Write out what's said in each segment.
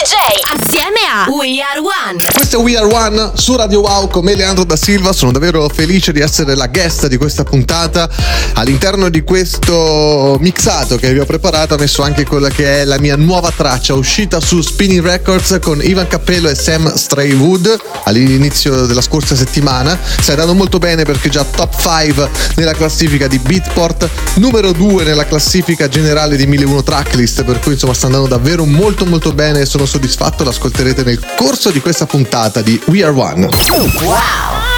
DJ assieme a We Are One. Questo è We Are One su Radio Wow con me Leandro da Silva. Sono davvero felice di essere la guest di questa puntata. All'interno di questo mixato che vi ho preparato ho messo anche quella che è la mia nuova traccia uscita su Spinning Records con Ivan Cappello e Sam Straywood all'inizio della scorsa settimana. Stai andando molto bene perché già top 5 nella classifica di Beatport, numero 2 nella classifica generale di 1001 Tracklist, per cui insomma sta andando davvero molto molto bene e sono soddisfatto, l'ascolterete nel corso di questa puntata di We Are One. Wow!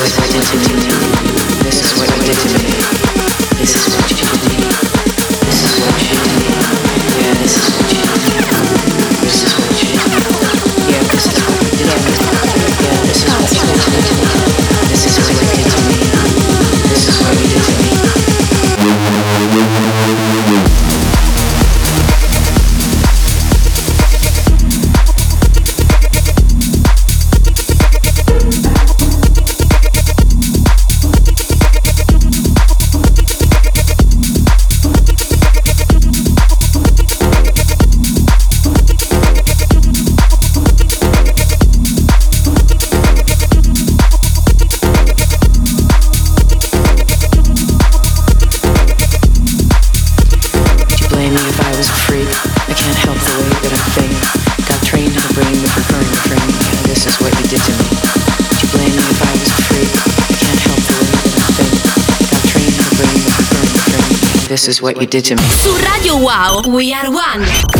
was identity. This is what you did to me. Su Radio Wow, We Are One.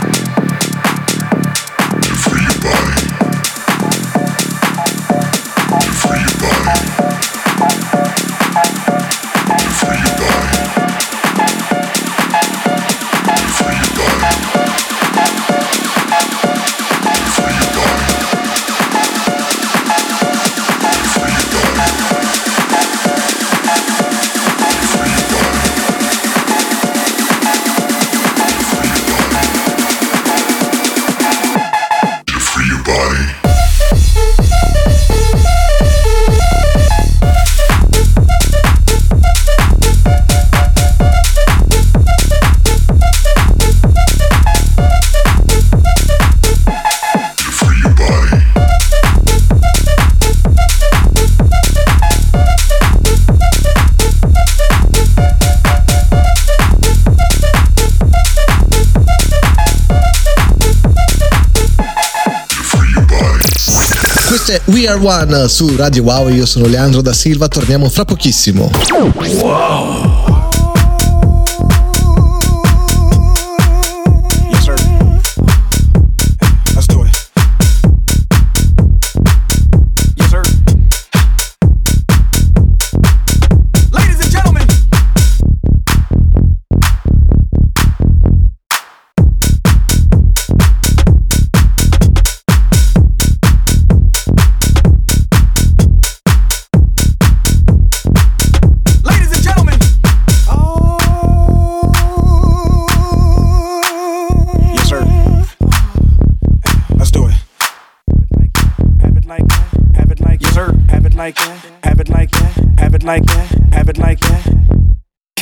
Are One su Radio Wow, io sono Leandro da Silva, torniamo fra pochissimo. Wow.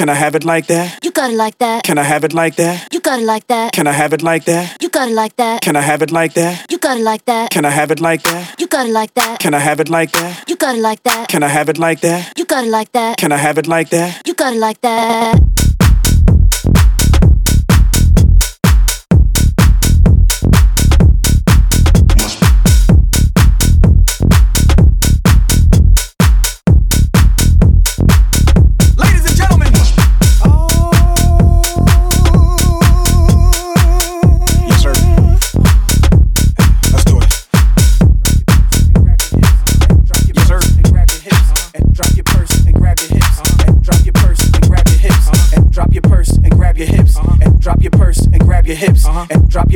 Can I have it like that? You got it like that. Can I have it like that? You got it like that. Can I have it like that? You got it like that. Can I have it like that? You got it like that. Can I have it like that? You got it like that. Can I have it like that? You got it like that. Can I have it like that? You got it like that. Can I have it like that? You got it like that. uh-huh. and drop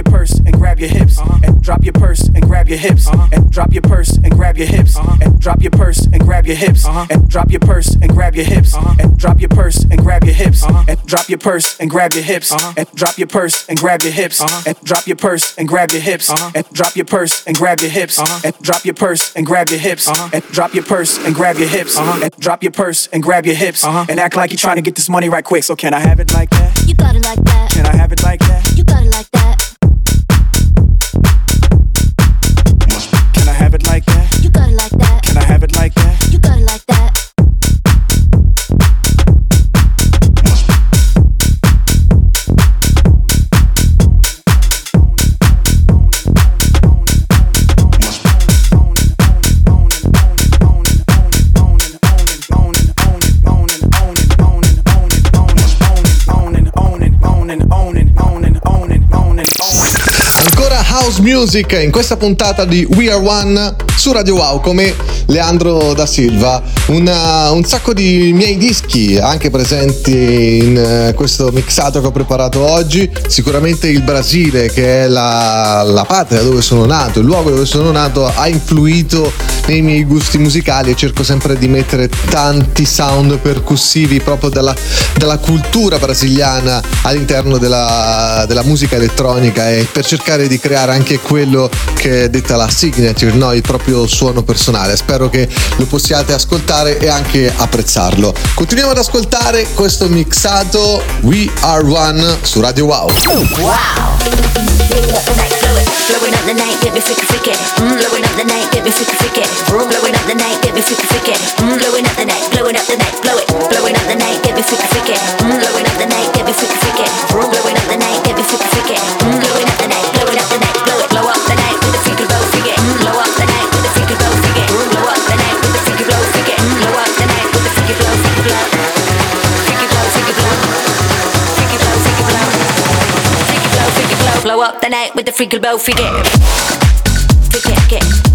your hips, and drop your purse and grab your hips, and drop your purse and grab your hips, and drop your purse and grab your hips, and drop your purse and grab your hips, and drop your purse and grab your hips, and drop your purse and grab your hips, and drop your purse and grab your hips, and drop your purse and grab your hips, and drop your purse and grab your hips, and drop your purse and grab your hips, and drop your purse and grab your hips, and act like you're trying to get this money right quick. So can I have it like that? You got it like that. Can I have it like that? You got it like that. Music in questa puntata di We Are One su Radio Wow come Leandro da Silva. Una- un sacco di miei dischi anche presenti in eh, questo mixato che ho preparato oggi. Sicuramente il Brasile, che è la, la patria dove sono nato, il luogo dove sono nato, ha influito nei miei gusti musicali e cerco sempre di mettere tanti sound percussivi proprio dalla, dalla cultura brasiliana all'interno della, della musica elettronica e per cercare di creare anche quello che è detta la signature, no? il proprio suono personale. Spero che lo possiate ascoltare e anche apprezzarlo. Continuiamo ad ascoltare questo mixato We Are One su Radio Wow. Blowing up the night, get me freaky freaky. Blowing up the blow. Up the night with the freaky blow freaky. Freaky, get.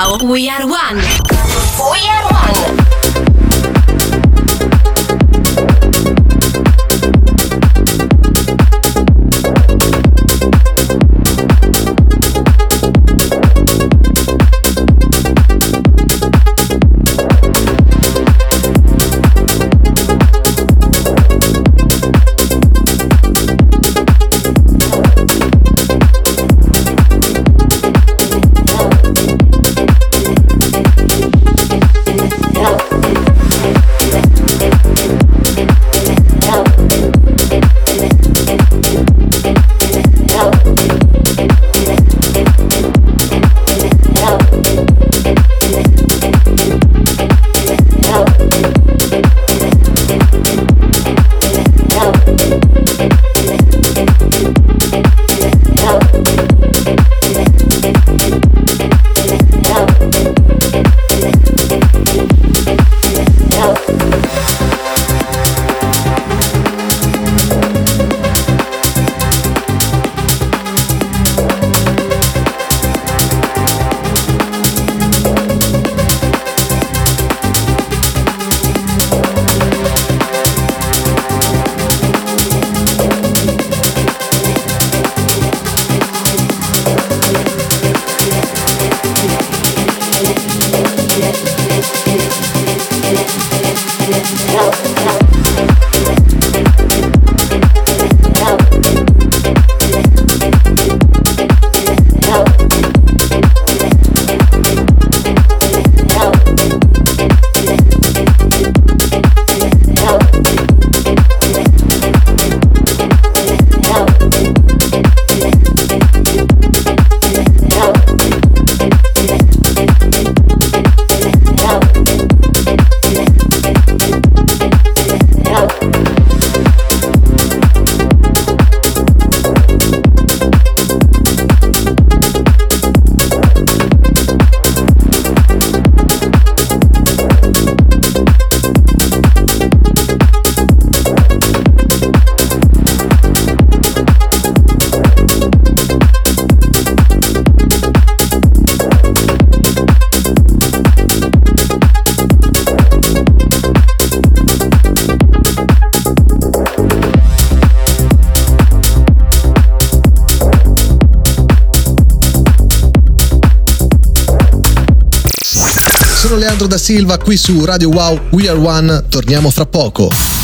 We are Sono Leandro da Silva qui su Radio Wow We Are One, torniamo fra poco.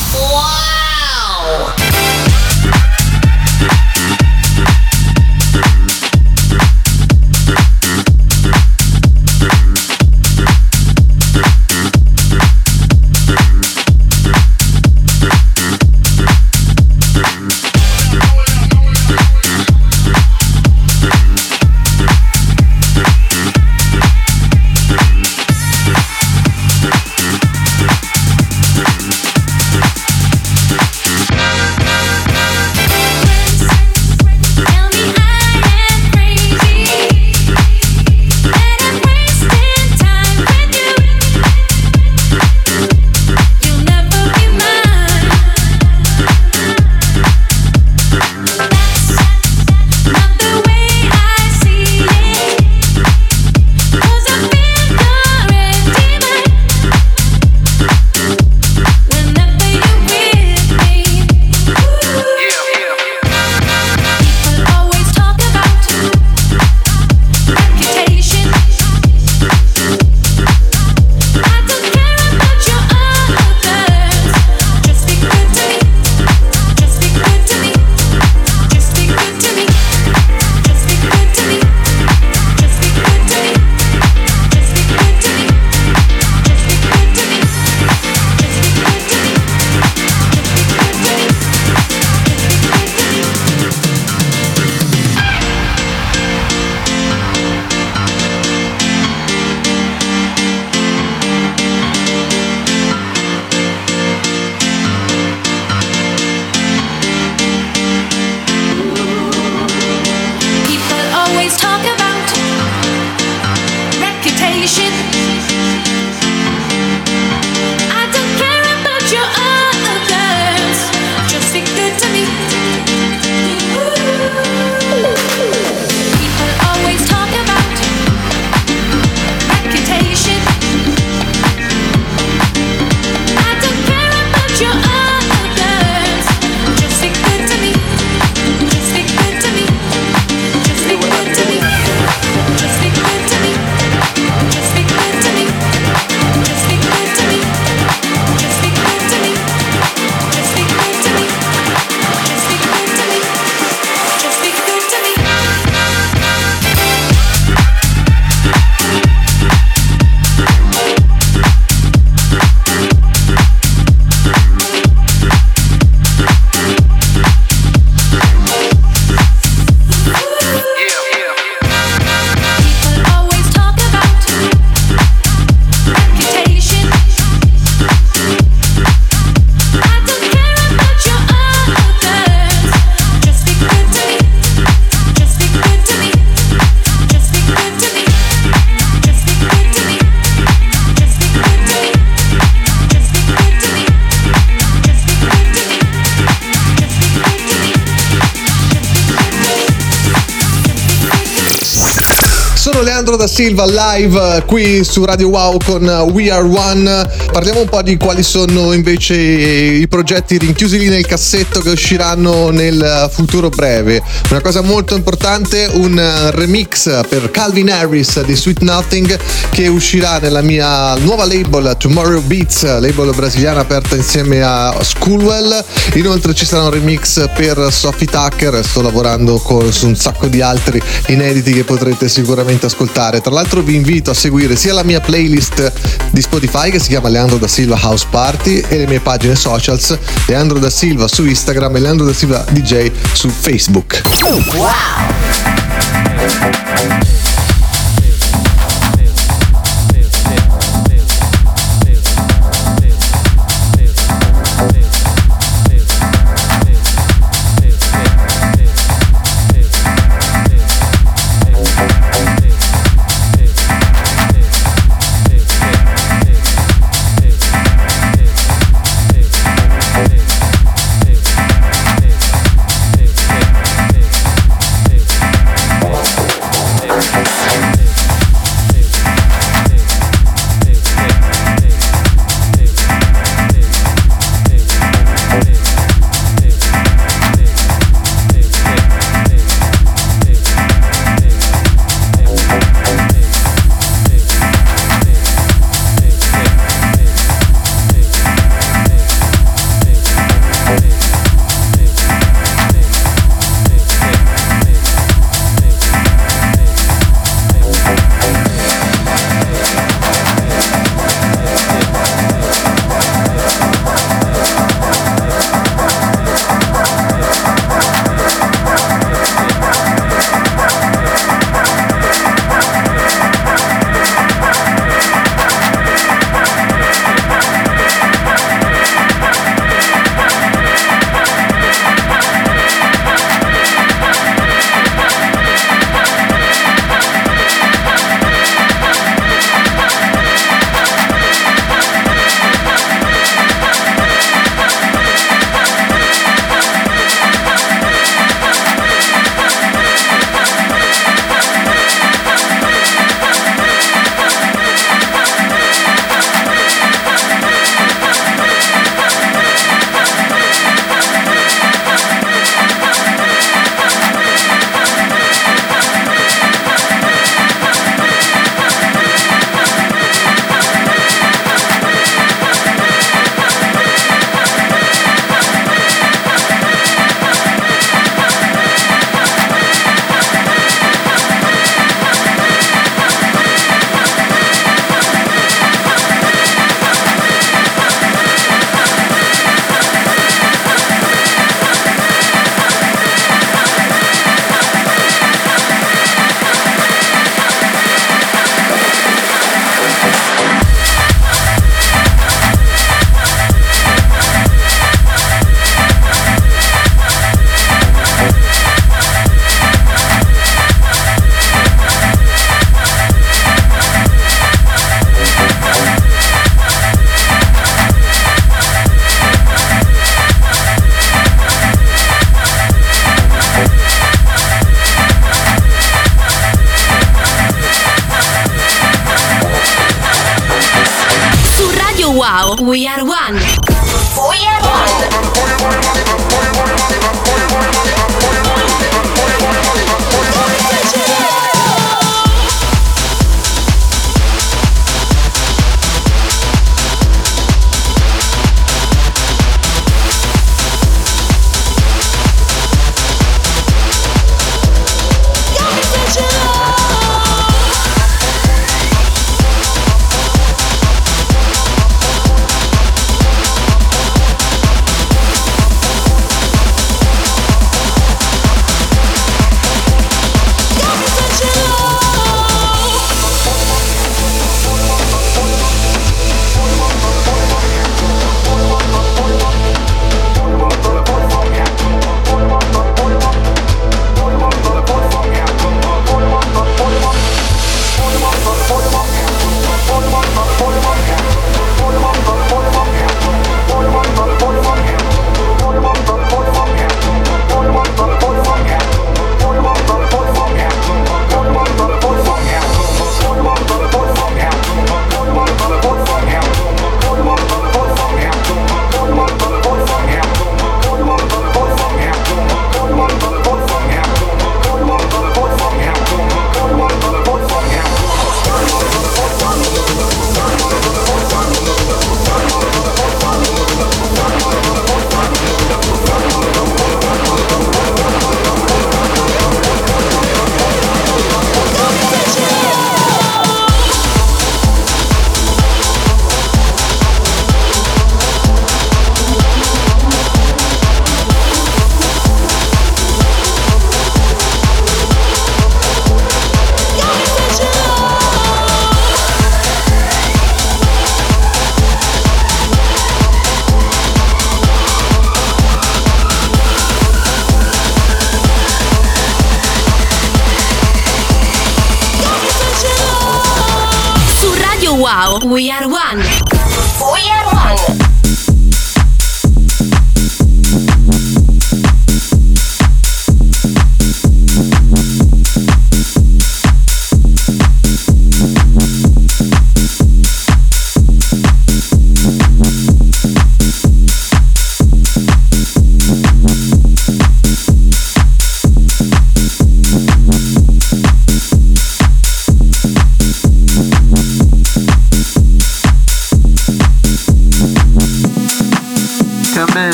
Silva live eh, qui su Radio Wow con eh, We Are One. Parliamo un po' di quali sono invece i progetti rinchiusi lì nel cassetto che usciranno nel futuro breve. Una cosa molto importante, un eh, remix per Calvin Harris di Sweet Nothing che uscirà nella mia nuova label Tomorrow Beats, label brasiliana aperta insieme a Schoolwell. Inoltre ci sarà un remix per Sophie Tucker, sto lavorando con, su un sacco di altri inediti che potrete sicuramente ascoltare. Tra l'altro vi invito a seguire sia la mia playlist di Spotify che si chiama Leandro da Silva House Party e le mie pagine socials Leandro da Silva su Instagram e Leandro da Silva DJ su Facebook. Su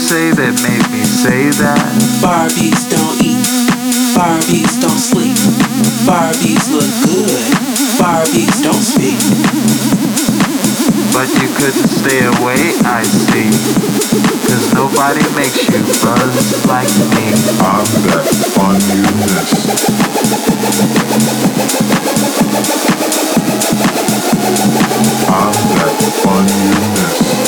say that made me say that? Barbies don't eat. Barbies don't sleep. Barbies look good. Barbies don't speak. But you couldn't stay away, I see. Cause nobody makes you buzz like me. I'm that fun you miss. I'm that fun you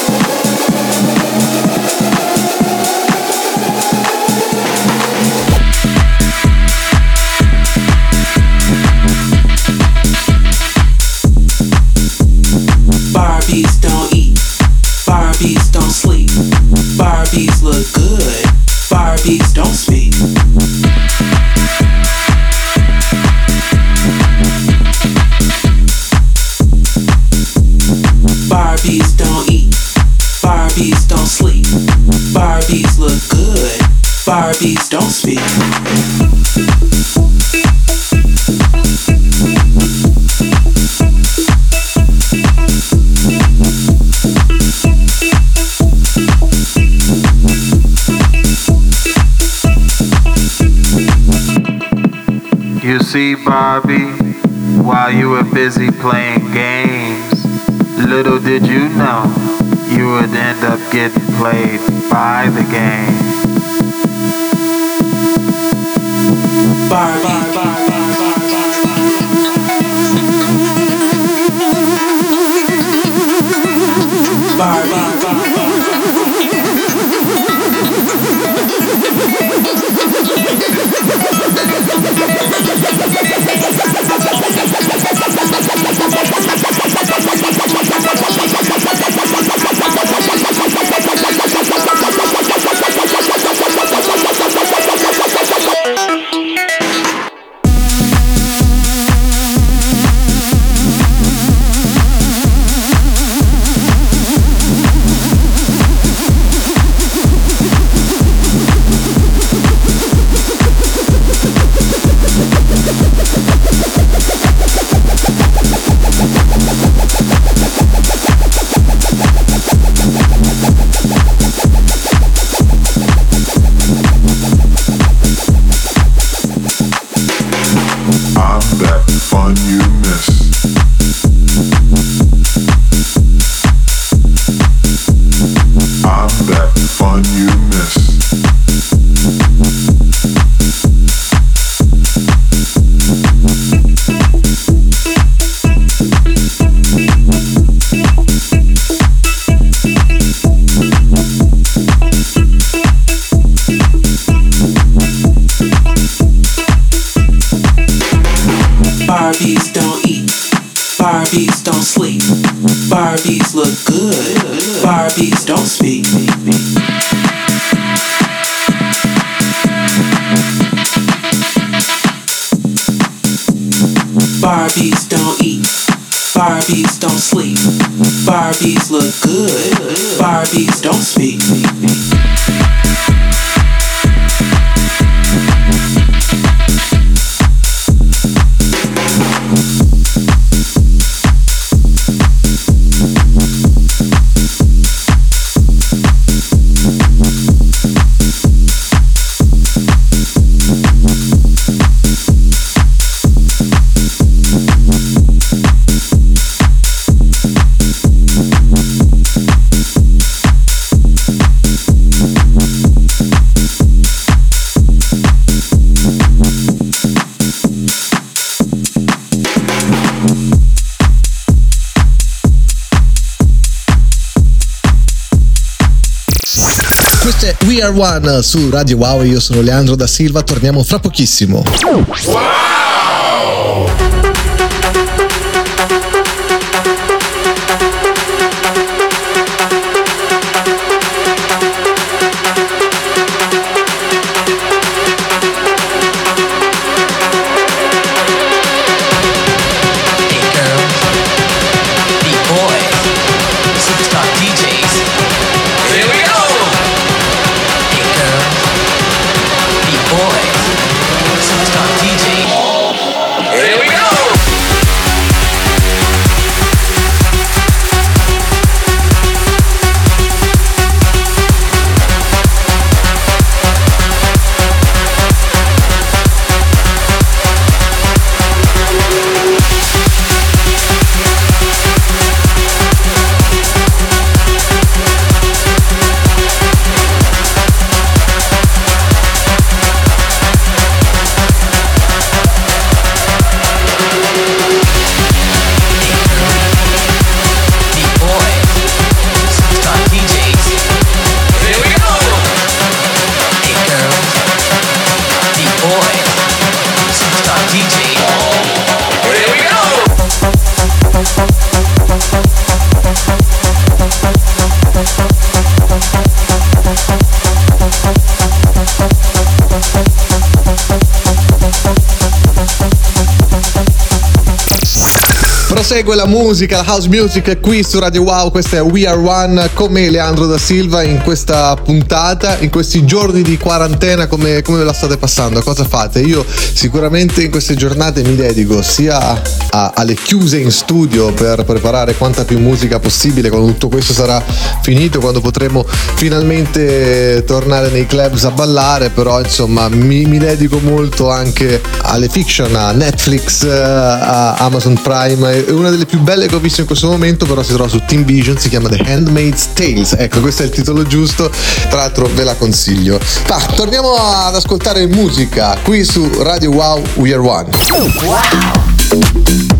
busy playing games, little did you know you would end up getting played by the game. Barbies don't eat. Barbies don't sleep. Barbies look good. Barbies don't speak. We One su Radio Wow, io sono Leandro da Silva, torniamo fra pochissimo. Superstar Prosegue la musica, la house music qui su Radio Wow, questa è We Are One con me Leandro da Silva in questa puntata, in questi giorni di quarantena come, come ve la state passando, cosa fate? Io sicuramente in queste giornate mi dedico sia a- alle chiuse in studio per preparare quanta più musica possibile quando tutto questo sarà finito, quando potremo finalmente tornare nei clubs a ballare, però insomma mi, mi dedico molto anche alle fiction, a Netflix, eh, a Amazon Prime. È una delle più belle che ho visto in questo momento, però si trova su Team Vision, si chiama The Handmaid's Tales. Ecco, questo è il titolo giusto, tra l'altro ve la consiglio. Ma torniamo ad ascoltare musica qui su Radio Wow We Are One. I'm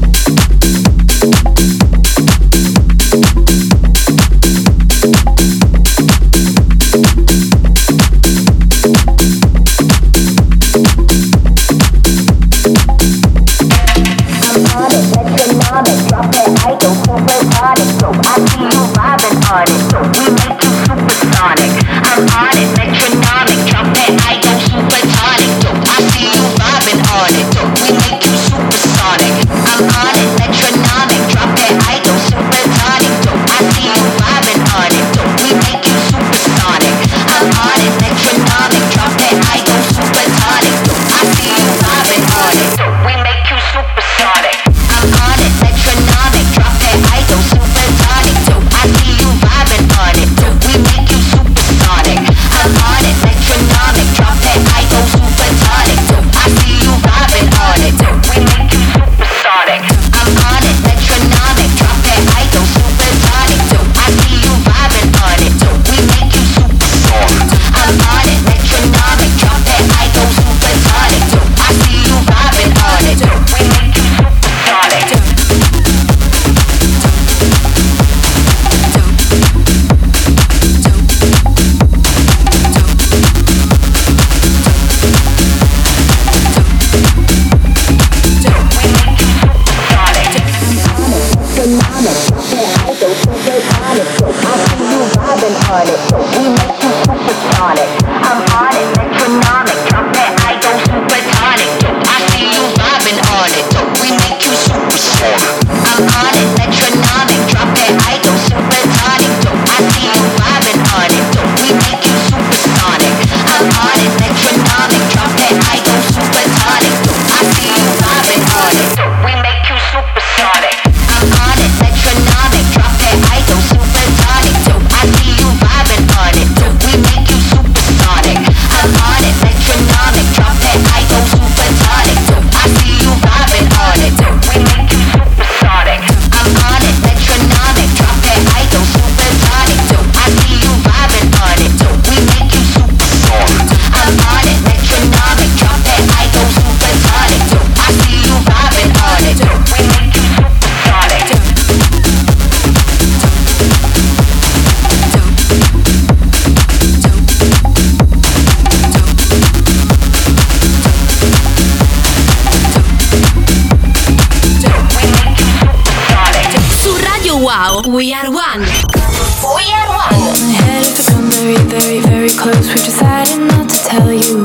we are one. We are one. My head is become very, very, very close. We decided not to tell you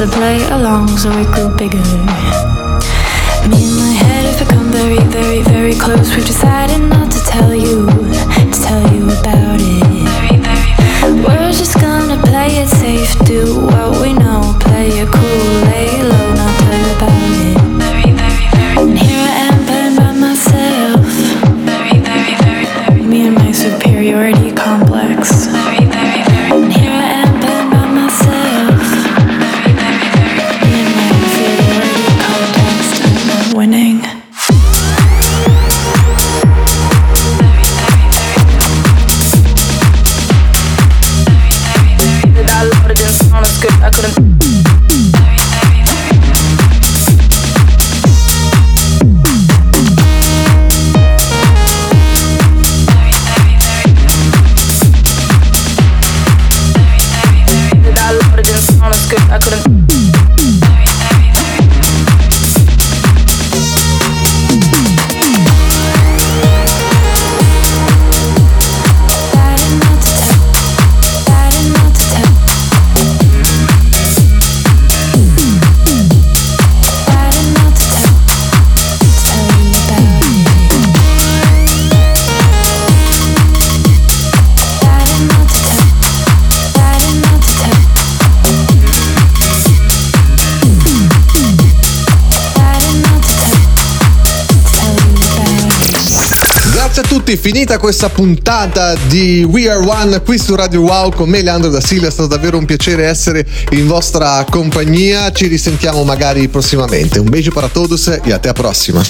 to play along so we could finita questa puntata di We Are One qui su Radio Wow con me Leandro da Silvia, è stato davvero un piacere essere in vostra compagnia, ci risentiamo magari prossimamente. Un bacio para todos e a te a prossima.